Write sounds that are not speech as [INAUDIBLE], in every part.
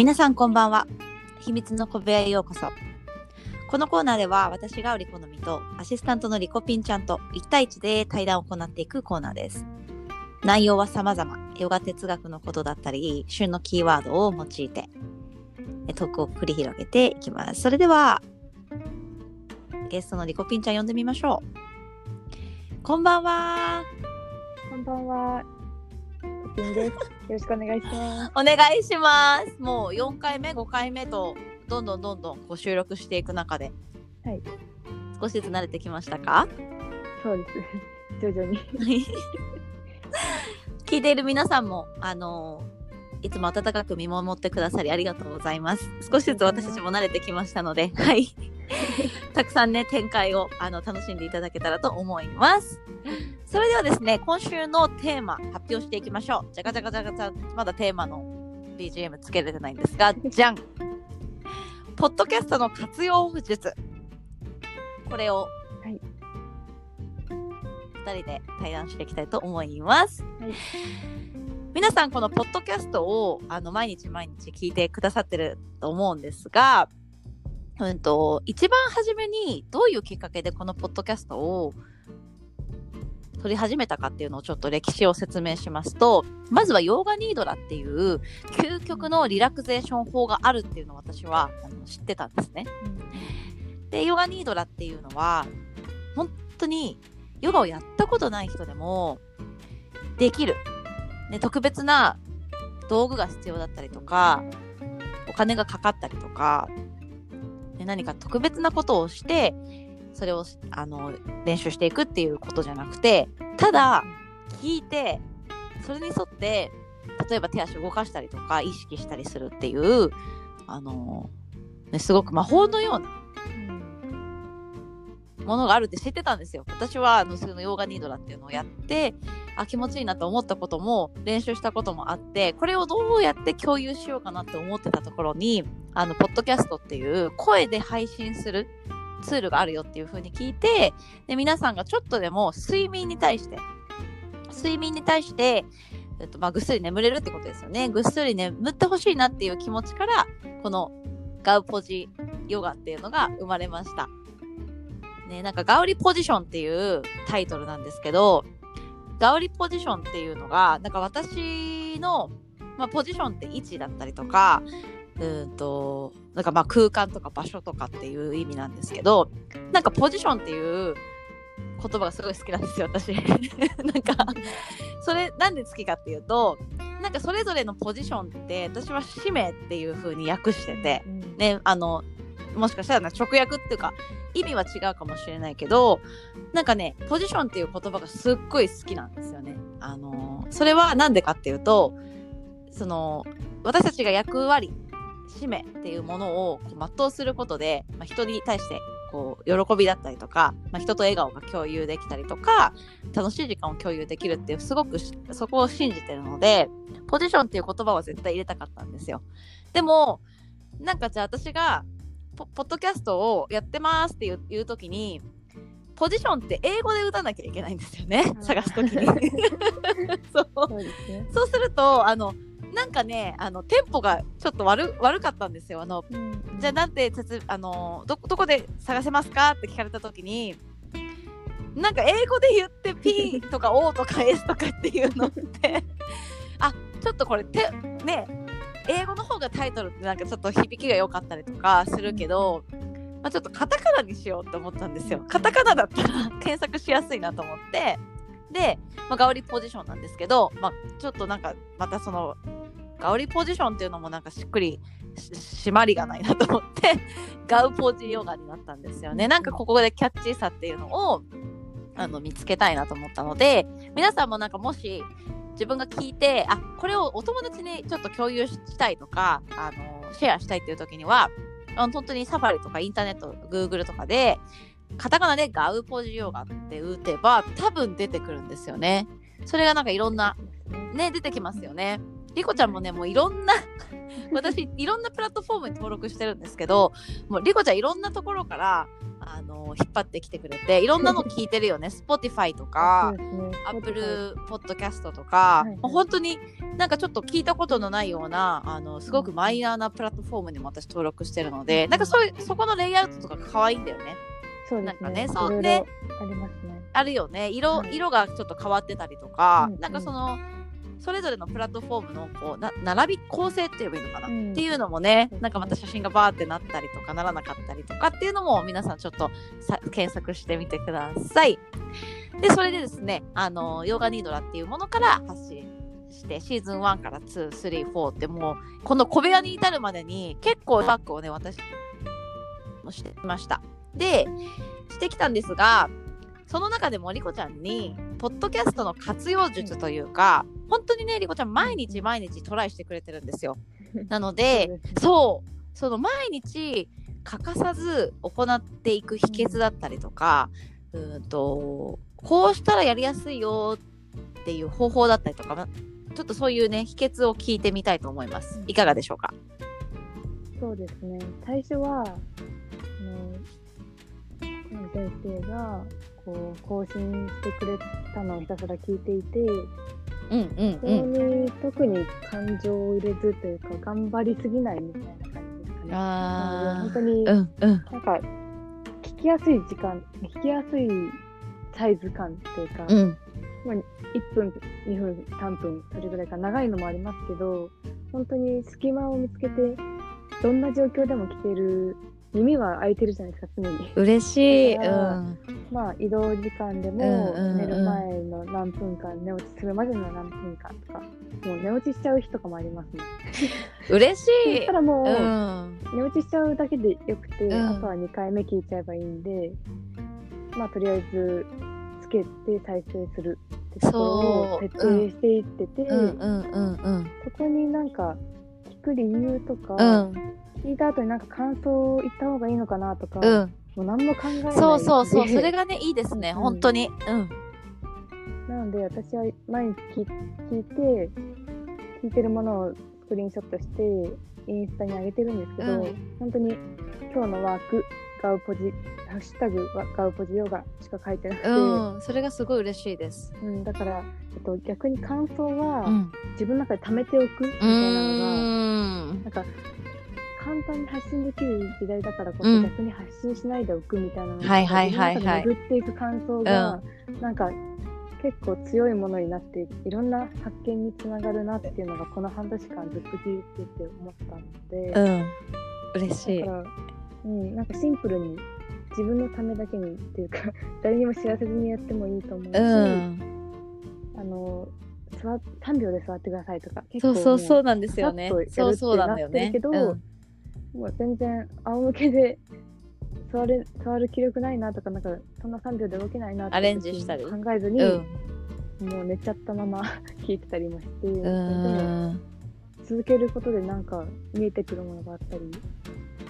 皆さんこんばんは。秘密の小部屋へようこそ。このコーナーでは私がおりこのみとアシスタントのリコピンちゃんと1対1で対談を行っていくコーナーです。内容は様々。ヨガ哲学のことだったり旬のキーワードを用いてトークを繰り広げていきます。それではゲストのリコピンちゃん呼んでみましょう。こんばんは。こんばんは。ピンです。よろしくお願いします。お願いします。もう4回目、5回目と、どんどんどんどんこう収録していく中で、はい。少しずつ慣れてきましたか？そうです。徐々に。[LAUGHS] 聞いている皆さんも、あのいつも温かく見守ってくださりありがとうございます。少しずつ私たちも慣れてきましたので、はい。[LAUGHS] たくさんね、展開をあの楽しんでいただけたらと思います。それではですね、今週のテーマ発表していきましょう。じゃがじゃがじゃがじゃ、まだテーマの BGM つけれてないんですが、じゃんポッドキャストの活用術。これを、はい2人で対談していきたいと思います。はい皆さんこのポッドキャストをあの毎日毎日聞いてくださってると思うんですが、うんと、一番初めにどういうきっかけでこのポッドキャストを撮り始めたかっていうのをちょっと歴史を説明しますと、まずはヨーガニードラっていう究極のリラクゼーション法があるっていうのを私はあの知ってたんですね。で、ヨガニードラっていうのは、本当にヨガをやったことない人でもできる。ね、特別な道具が必要だったりとか、お金がかかったりとか、ね、何か特別なことをして、それをあの練習していくっていうことじゃなくて、ただ聞いて、それに沿って、例えば手足を動かしたりとか、意識したりするっていう、あの、ね、すごく魔法のようなものがあるって知ってたんですよ。私はあのそのヨーガニードラっていうのをやってあ気持ちいいなと思ったことも練習したこともあってこれをどうやって共有しようかなって思ってたところにあのポッドキャストっていう声で配信するツールがあるよっていう風に聞いてで皆さんがちょっとでも睡眠に対して睡眠に対して、えっとまあ、ぐっすり眠れるってことですよねぐっすり眠ってほしいなっていう気持ちからこのガウポジヨガっていうのが生まれました。ね、なんかガウリポジションっていうタイトルなんですけど、ガウリポジションっていうのが、なんか私の、まあ、ポジションって位置だったりとか、うーんと、なんかまあ空間とか場所とかっていう意味なんですけど、なんかポジションっていう言葉がすごい好きなんですよ、私。[LAUGHS] なんか、それなんで好きかっていうと、なんかそれぞれのポジションって私は使命っていう風に訳してて、うん。ね、あの、もしかしたら直訳っていうか、意味は違うかもしれないけど、なんかね、ポジションっていう言葉がすっごい好きなんですよね。あの、それはなんでかっていうと、その、私たちが役割、使命っていうものをこう全うすることで、まあ、人に対してこう喜びだったりとか、まあ、人と笑顔が共有できたりとか楽しい時間を共有できるっていうすごくそこを信じてるのでポジションっていう言葉は絶対入れたかったんですよでもなんかじゃあ私がポポッドキャストをやってますっていういう時にポジションって英語で打たなきゃいけないんですよね。うん。探す時に。[LAUGHS] そう。そうね。そうするとあのなんかねあのテンポがちょっと悪悪かったんですよ。あのうんじゃあなんて説あのどどこで探せますかって聞かれた時になんか英語で言って P とか O とか S とかっていうのってあちょっとこれてね英語の方がタイトルってなんかちょっと響きが良かったりとかするけど、まあ、ちょっとカタカナにしようって思ったんですよ。カタカナだったら検索しやすいなと思って。で、まあ、ガオリポジションなんですけど、まあ、ちょっとなんかまたそのガオリポジションっていうのもなんかしっくりし締まりがないなと思ってガウポジヨガになったんですよね。なんかここでキャッチーさっていうのをあの見つけたいなと思ったので皆さんもなんかもし自分が聞いてあこれをお友達にちょっと共有したいとかあのシェアしたいっていう時には本当にサファリとかインターネットグーグルとかでカタカナでガウポジヨガって打てば多分出てくるんですよね。それがなんかいろんなね出てきますよね。リコちゃんもねもういろんな [LAUGHS] 私いろんなプラットフォームに登録してるんですけどもうリコちゃんいろんなところからああの引っ張ってきてくれていろんなの聞いてるよね。[LAUGHS] Spotify とか Apple Podcast とか、はい本当になんかちょっと聞いたことのないようなあのすごくマイナーなプラットフォームにも私登録してるので、なんかそういうそこのレイアウトとか可愛いんだよね。そうですね。なんかねそういろいろでありますね。あるよね。色,、はい。色がちょっと変わってたりとか、うんうん。なんかそのそれぞれのプラットフォームのこうな並び構成って言えばいいのかな、うんっていうのもねなんかまた写真がバーってなったりとかならなかったりとかっていうのも皆さんちょっとさ検索してみてください。でそれでですねあのヨガニードラっていうものから発信してシーズン1から234ってもうこの小部屋に至るまでに結構バックをね私もしてました。でしてきたんですがその中でもリコちゃんにポッドキャストの活用術というか本当にねリコちゃん毎日毎日トライしてくれてるんですよ。なのでそうその毎日欠かさず行っていく秘訣だったりとか、うーんとこうしたらやりやすいよっていう方法だったりとかまちょっとそういうね秘訣を聞いてみたいと思います。いかがでしょうか？そうですね。最初は、先生が、こう、更新してくれたのをひたすら聞いていて、うんうんそこに特に感情を入れずというか、頑張りすぎないみたいな感じですかね。なので、本当に、うんうん。なんか、聞きやすい時間、聞きやすいサイズ感っていうか、うん。1分、2分、3分、それぐらいか長いのもありますけど、本当に隙間を見つけて、どんな状況でも聞ける、耳は開いてるじゃないですか、常に。嬉しい。うんまあ、移動時間でも、うんうんうん寝る前の何分間、寝落ちするまでの何分間とか、もう寝落ちしちゃう日とかもありますね。[LAUGHS] 嬉しそいした。らもう、うん寝落ちしちゃうだけでよくて、うんあとは2回目聞いちゃえばいいんで、まあ、とりあえず、つけて再生するってところを徹底していってて、うんうんうんうんそこになんか聞く理由とか、うん聞いた後になんか感想を言った方がいいのかなとか、うん。もう何も考えないそうそうそう。でそれがねいいですね。うん。本当に。うん。なので私は毎日聞聞いて聞いてるものをスクリーンショットしてインスタに上げてるんですけど、うん。本当に今日のワークガウポジハッシュタグはガウポジヨガしか書いてなくて、うん。それがすごい嬉しいです。うんだから、と、逆に感想はうん。自分の中で貯めておくみたいなのが、ん。なんか簡単に発信できる時代だからこうん。そ逆に発信しないでおくみたいなのがはいはいはいはい。巡っていく感想が、なんか結構強いものになっていろんな発見につながるなっていうのがこの半年間ずっと聞いてて思ったので、うん。嬉しい。だから、うん、なんかシンプルに自分のためだけにっていうか [LAUGHS] 誰にも知らせずにやってもいいと思うし、うん。あの座っ3秒で座ってくださいとか結そうそうそううなんですよね。そうそうなんだよね。けどもう全然仰向けで座れ座る気力ないなとかなんかそんな3秒で動けないなってアレンジしたり？考えずに、うん。もう寝ちゃったまま [LAUGHS] 聞いてたりもして、続けることでなんか見えてくるものがあったり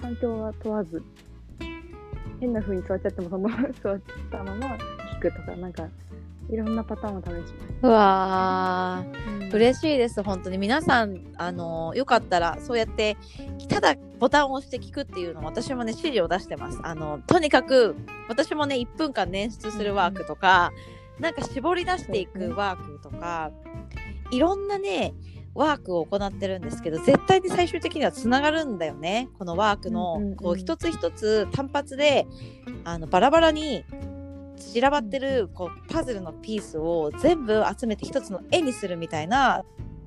環境は問わず変な風に座っちゃってもそのまま座ったまま聞くとかなんかいろんなパターンを試します。うわー。うん。嬉しいです本当に。皆さんあのよかったらそうやってただボタンを押して聞くっていうのを私もね指示を出してます。あのとにかく私もね1分間捻出するワークとか、なんか絞り出していくワークとか、いろんなねワークを行ってるんですけど絶対に最終的にはつながるんだよね。このワークの、うんうんうん。こう一つ一つ単発であのバラバラに散らばってるこうパズルのピースを全部集めて一つの絵にするみたいな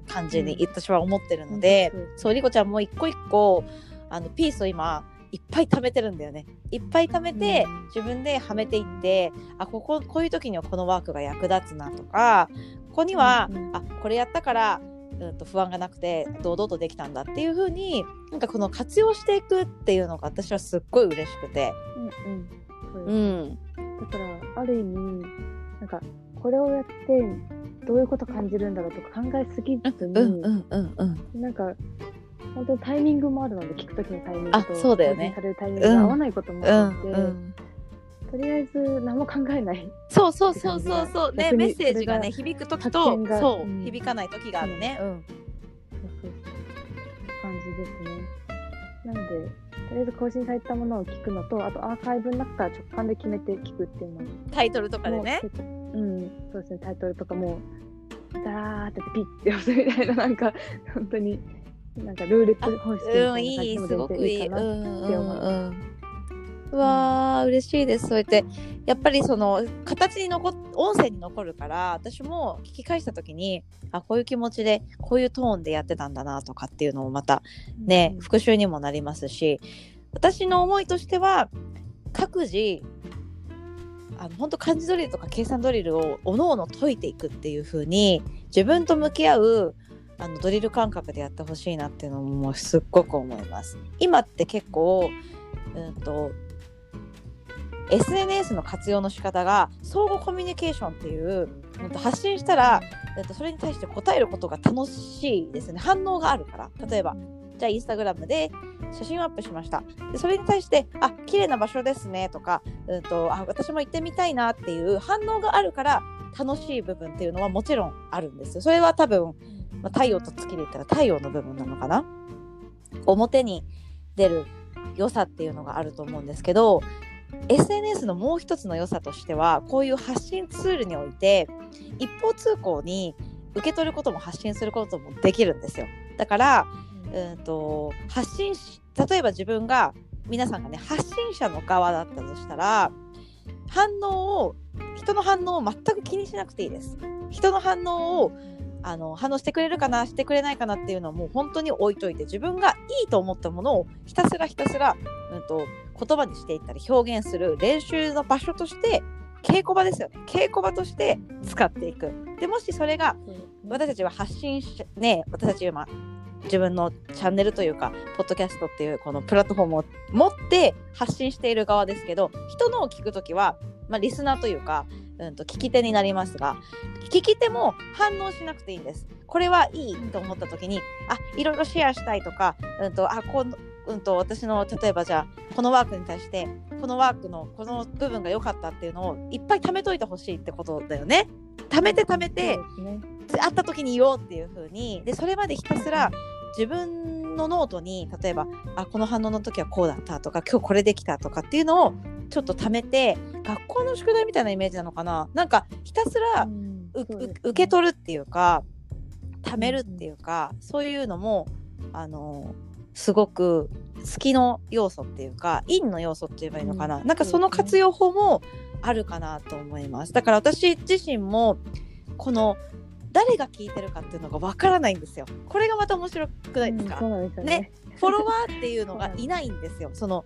感じにうん。私は思ってるので、うん。そうリコちゃんも一個一個あのピースを今いっぱい貯めてるんだよね。いっぱい貯めて、うん。自分ではめていってあこここういう時にはこのワークが役立つなとかここには、うんうん。あこれやったからうんと不安がなくて堂々とできたんだっていう風になんかこの活用していくっていうのが私はすっごい嬉しくて。うんうん。うんだからある意味なんかこれをやってどういうこと感じるんだろうとか考えすぎずに、うんうんうんうん。なんか本当にタイミングもあるので聞く時のタイミングとあそうだよね。されるタイミングが合わないこともうあるので、んうん。とりあえず何も考えない。そうそうそうそうそう。ねメッセージがねそ響く時発とそう、うん。響かない時があるね。うん。そうそう感じですねなのでとりあえず更新されたものを聞くのとあとアーカイブの中から直感で決めて聞くっていうの。もタイトルとかでね。うんそうですね。タイトルとかもダーってピッて押すみたいななんか本当になんかルーレット方式みたうんいな感じも全すごくいいかなうんって思いますうん。うんうわー嬉しいです。そうやってやっぱりその形に残っ音声に残るから私も聞き返した時にあこういう気持ちでこういうトーンでやってたんだなとかっていうのもまたね、復習にもなりますし私の思いとしては各自あの本当漢字ドリルとか計算ドリルをおのおの解いていくっていう風に自分と向き合うあのドリル感覚でやってほしいなっていうのもすっごく思います。今って結構、うんと SNS の活用の仕方が相互コミュニケーションっていう発信したら、それに対して答えることが楽しいですね。反応があるから。例えばじゃあインスタグラムで写真をアップしました。でそれに対してあ綺麗な場所ですねとか、うん、とあ私も行ってみたいなっていう反応があるから楽しい部分っていうのはもちろんあるんですそれは多分、まあ、太陽と月で言ったら太陽の部分なのかな？表に出る良さっていうのがあると思うんですけど SNS のもう一つの良さとしてはこういう発信ツールにおいて一方通行に受け取ることも発信することもできるんですよ。だからうんと発信し例えば自分が皆さんがね発信者の側だったとしたら反応を人の反応を全く気にしなくていいです。人の反応をあの反応してくれるかなしてくれないかなっていうのはもう本当に置いといて自分がいいと思ったものをひたすらひたすら、うん、と言葉にしていったり表現する練習の場所として稽古場ですよね。稽古場として使っていく。でもしそれが私たちは発信しね私たち今自分のチャンネルというかポッドキャストっていうこのプラットフォームを持って発信している側ですけど人のを聞くときは、まあ、リスナーというか、うん、と聞き手になりますが聞き手も反応しなくていいんです。これはいいと思った時にあいろいろシェアしたいとか、うんとあこのうん、と私の例えばじゃあこのワークに対してこのワークのこの部分が良かったっていうのをいっぱい貯めといてほしいってことだよね。貯めて貯めてね。会った時に言おうっていう風にでそれまでひたすら自分のノートに例えばあこの反応の時はこうだったとか今日これできたとかっていうのをちょっと貯めて学校の宿題みたいなイメージなのかな。なんかひたすらうんうねう受け取るっていうか貯めるっていうか、そういうのもあのすごく好きの要素っていうか陰の要素って言えばいいのかな、うん。なんかその活用法もあるかなと思います。だから私自身もこの誰が聞いてるかっていうのがわからないんですよ。これがまた面白くないですか、うんそうなんですよね。ね。フォロワーっていうのがいないんですよ。その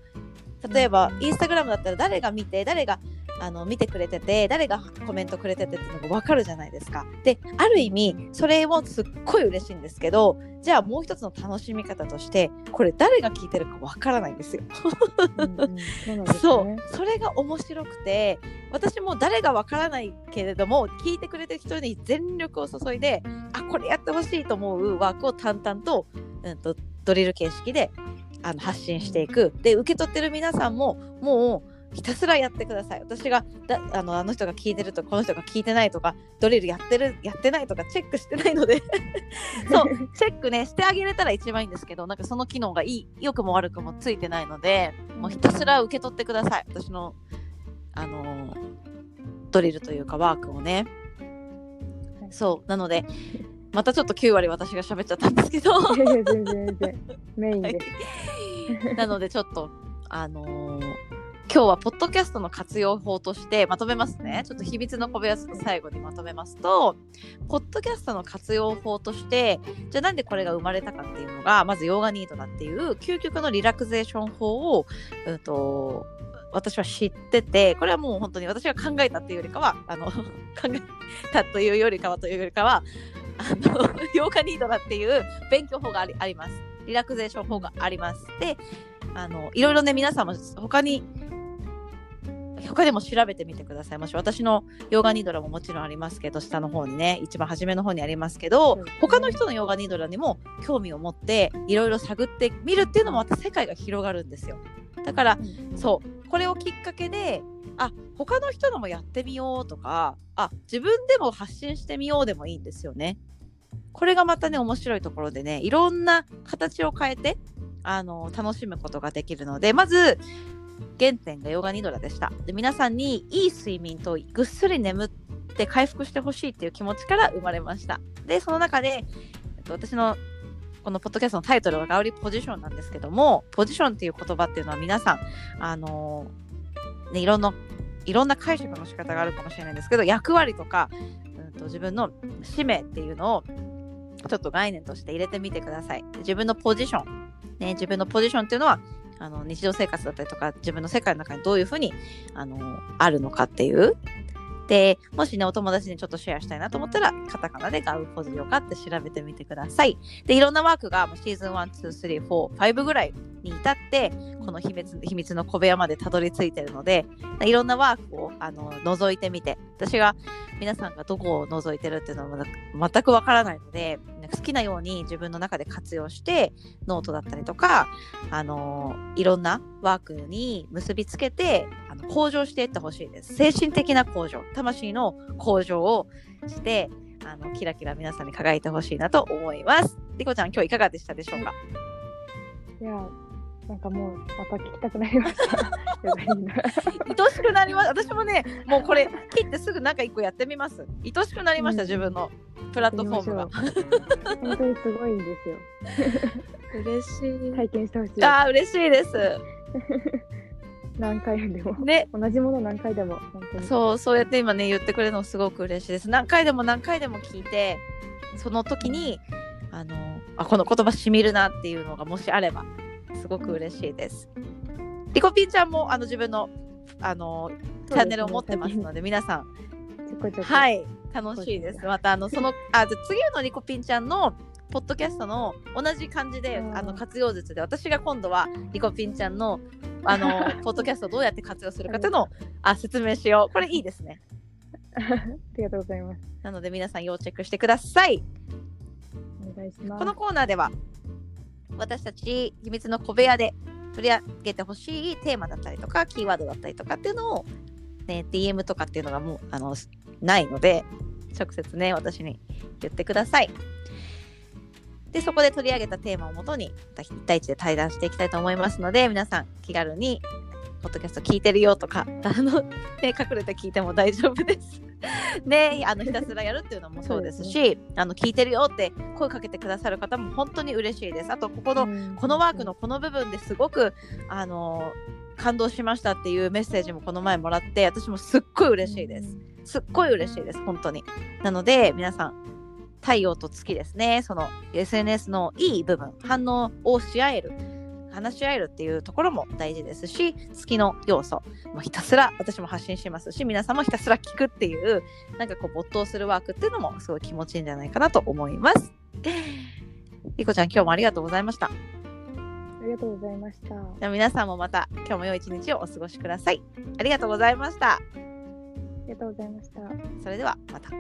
例えば、インスタグラムだったら誰が見て誰があの見てくれてて誰がコメントくれててっていうのが分かるじゃないですか。である意味それもすっごい嬉しいんですけどじゃあもう一つの楽しみ方としてこれ誰が聞いてるか分からないんですよ。そうねそれが面白くて私も誰がわからないけれども聞いてくれてる人に全力を注いであこれやってほしいと思うワークを淡々と,、うん、とドリル形式であの発信していくで受け取ってる皆さんももうひたすらやってください。私がだあのあの人が聞いてるとかこの人が聞いてないとかドリルやってるやってないとかチェックしてないので。[LAUGHS] そうチェックねしてあげれたら一番いいんですけどなんかその機能がいい良くも悪くもついてないのでもうひたすら受け取ってください。私のあのードリルというかワークをね。はい。そうなのでまたちょっと9割私が喋っちゃったんですけど。全然全然。メインで。なのでちょっとあのー今日はポッドキャストの活用法としてまとめますね。ちょっと秘密の小部屋の最後にまとめますと、ポッドキャストの活用法として、じゃあなんでこれが生まれたかっていうのが、まずヨーガニートだっていう究極のリラクゼーション法を、うんと、私は知ってて、これはもう本当に私が考えたっていうよりかは、あの、[LAUGHS] 考えたというよりかはというよりかは、あの、[LAUGHS] ヨーガニートだっていう勉強法がありあります。リラクゼーション法があります。で、あの、いろいろね、皆さんも他に、他でも調べてみてください。もし私のヨガニドラももちろんありますけど、下の方にね、一番初めの方にありますけど、他の人のヨガニドラにも興味を持って、いろいろ探ってみるっていうのもまた世界が広がるんですよ。だから、そう、これをきっかけで、あ、他の人のもやってみようとか、あ、自分でも発信してみようでもいいんですよね。これがまたね、面白いところでね、いろんな形を変えて、あの楽しむことができるのでまず原点がヨガニドラでしたで皆さんにいい睡眠とぐっすり眠って回復してほしいっていう気持ちから生まれましたでその中で、えっと、私のこのポッドキャストのタイトルはガウリポジションなんですけどもポジションっていう言葉っていうのは皆さんあのねいろんないろんな解釈の仕方があるかもしれないんですけど役割とか、うん、と自分の使命っていうのをちょっと概念として入れてみてください。自分のポジション、ね、自分のポジションっていうのはあの日常生活だったりとか自分の世界の中にどういうふうにあのあるのかっていうで、もしね、お友達にちょっとシェアしたいなと思ったら、カタカナでガウポジオカって調べてみてください。で、いろんなワークがシーズン1、2、3、4、5ぐらいに至って、この秘密秘密の小部屋までたどり着いてるので、いろんなワークをあの覗いてみて、私が皆さんがどこを覗いてるっていうのは全くわからないので、好きなように自分の中で活用して、ノートだったりとか、あのいろんなワークに結びつけて、あの向上していってほしいです。精神的な向上、魂の向上をして、あのキラキラ皆さんに輝いてほしいなと思います。リコちゃん、今日いかがでしたでしょうか？いや、なんかもうまた聞きたくなりました。愛しくなります。私もね、もうこれ切ってすぐなんか一個やってみます。愛しくなりました、うん、自分のプラットフォームが。本当にすごいんですよ。嬉しい。体験してほしい。ああ、嬉しいです。何回でも、ね、同じもの何回でも本当にそうそうやって今ね言ってくれるのすごく嬉しいです何回でも何回でも聞いてその時にあのあこの言葉しみるなっていうのがもしあればすごく嬉しいです。リコピンちゃんもあの自分のあの、チャンネルを持ってますので皆さんはい楽しいです。またあのそのあじゃ次のリコピンちゃんのポッドキャストの同じ感じで、あの活用術で私が今度はリコピンちゃんのあの [LAUGHS] ポッドキャストをどうやって活用するかというのをあ説明しよう。これいいですね。[LAUGHS] ありがとうございます。なので皆さん要チェックしてください。お願いします。このコーナーでは私たち秘密の小部屋で取り上げてほしいテーマだったりとかキーワードだったりとかっていうのを、ね、DM とかっていうのがもうあのないので直接ね私に言ってください。でそこで取り上げたテーマをもとに1対1で対談していきたいと思いますので皆さん気軽にポッドキャスト聞いてるよとか、あの、[LAUGHS] ね、隠れて聞いても大丈夫です。[LAUGHS] ね、あのひたすらやるっていうのもそうですし、ね、あの聞いてるよって声かけてくださる方も本当に嬉しいです。あとここの、このワークのこの部分ですごくあの感動しましたっていうメッセージもこの前もらって私もすっごい嬉しいです。すっごい嬉しいです本当に。なので皆さん太陽と月ですねその SNS のいい部分反応をし合える話し合えるっていうところも大事ですし月の要素もひたすら私も発信しますし皆さんもひたすら聞くっていうなんかこう没頭するワークっていうのもすごい気持ちいいんじゃないかなと思います。りこちゃん今日もありがとうございました。ありがとうございました。じゃ皆さんもまた今日も良い一日をお過ごしください。ありがとうございました。ありがとうございました。それではまた。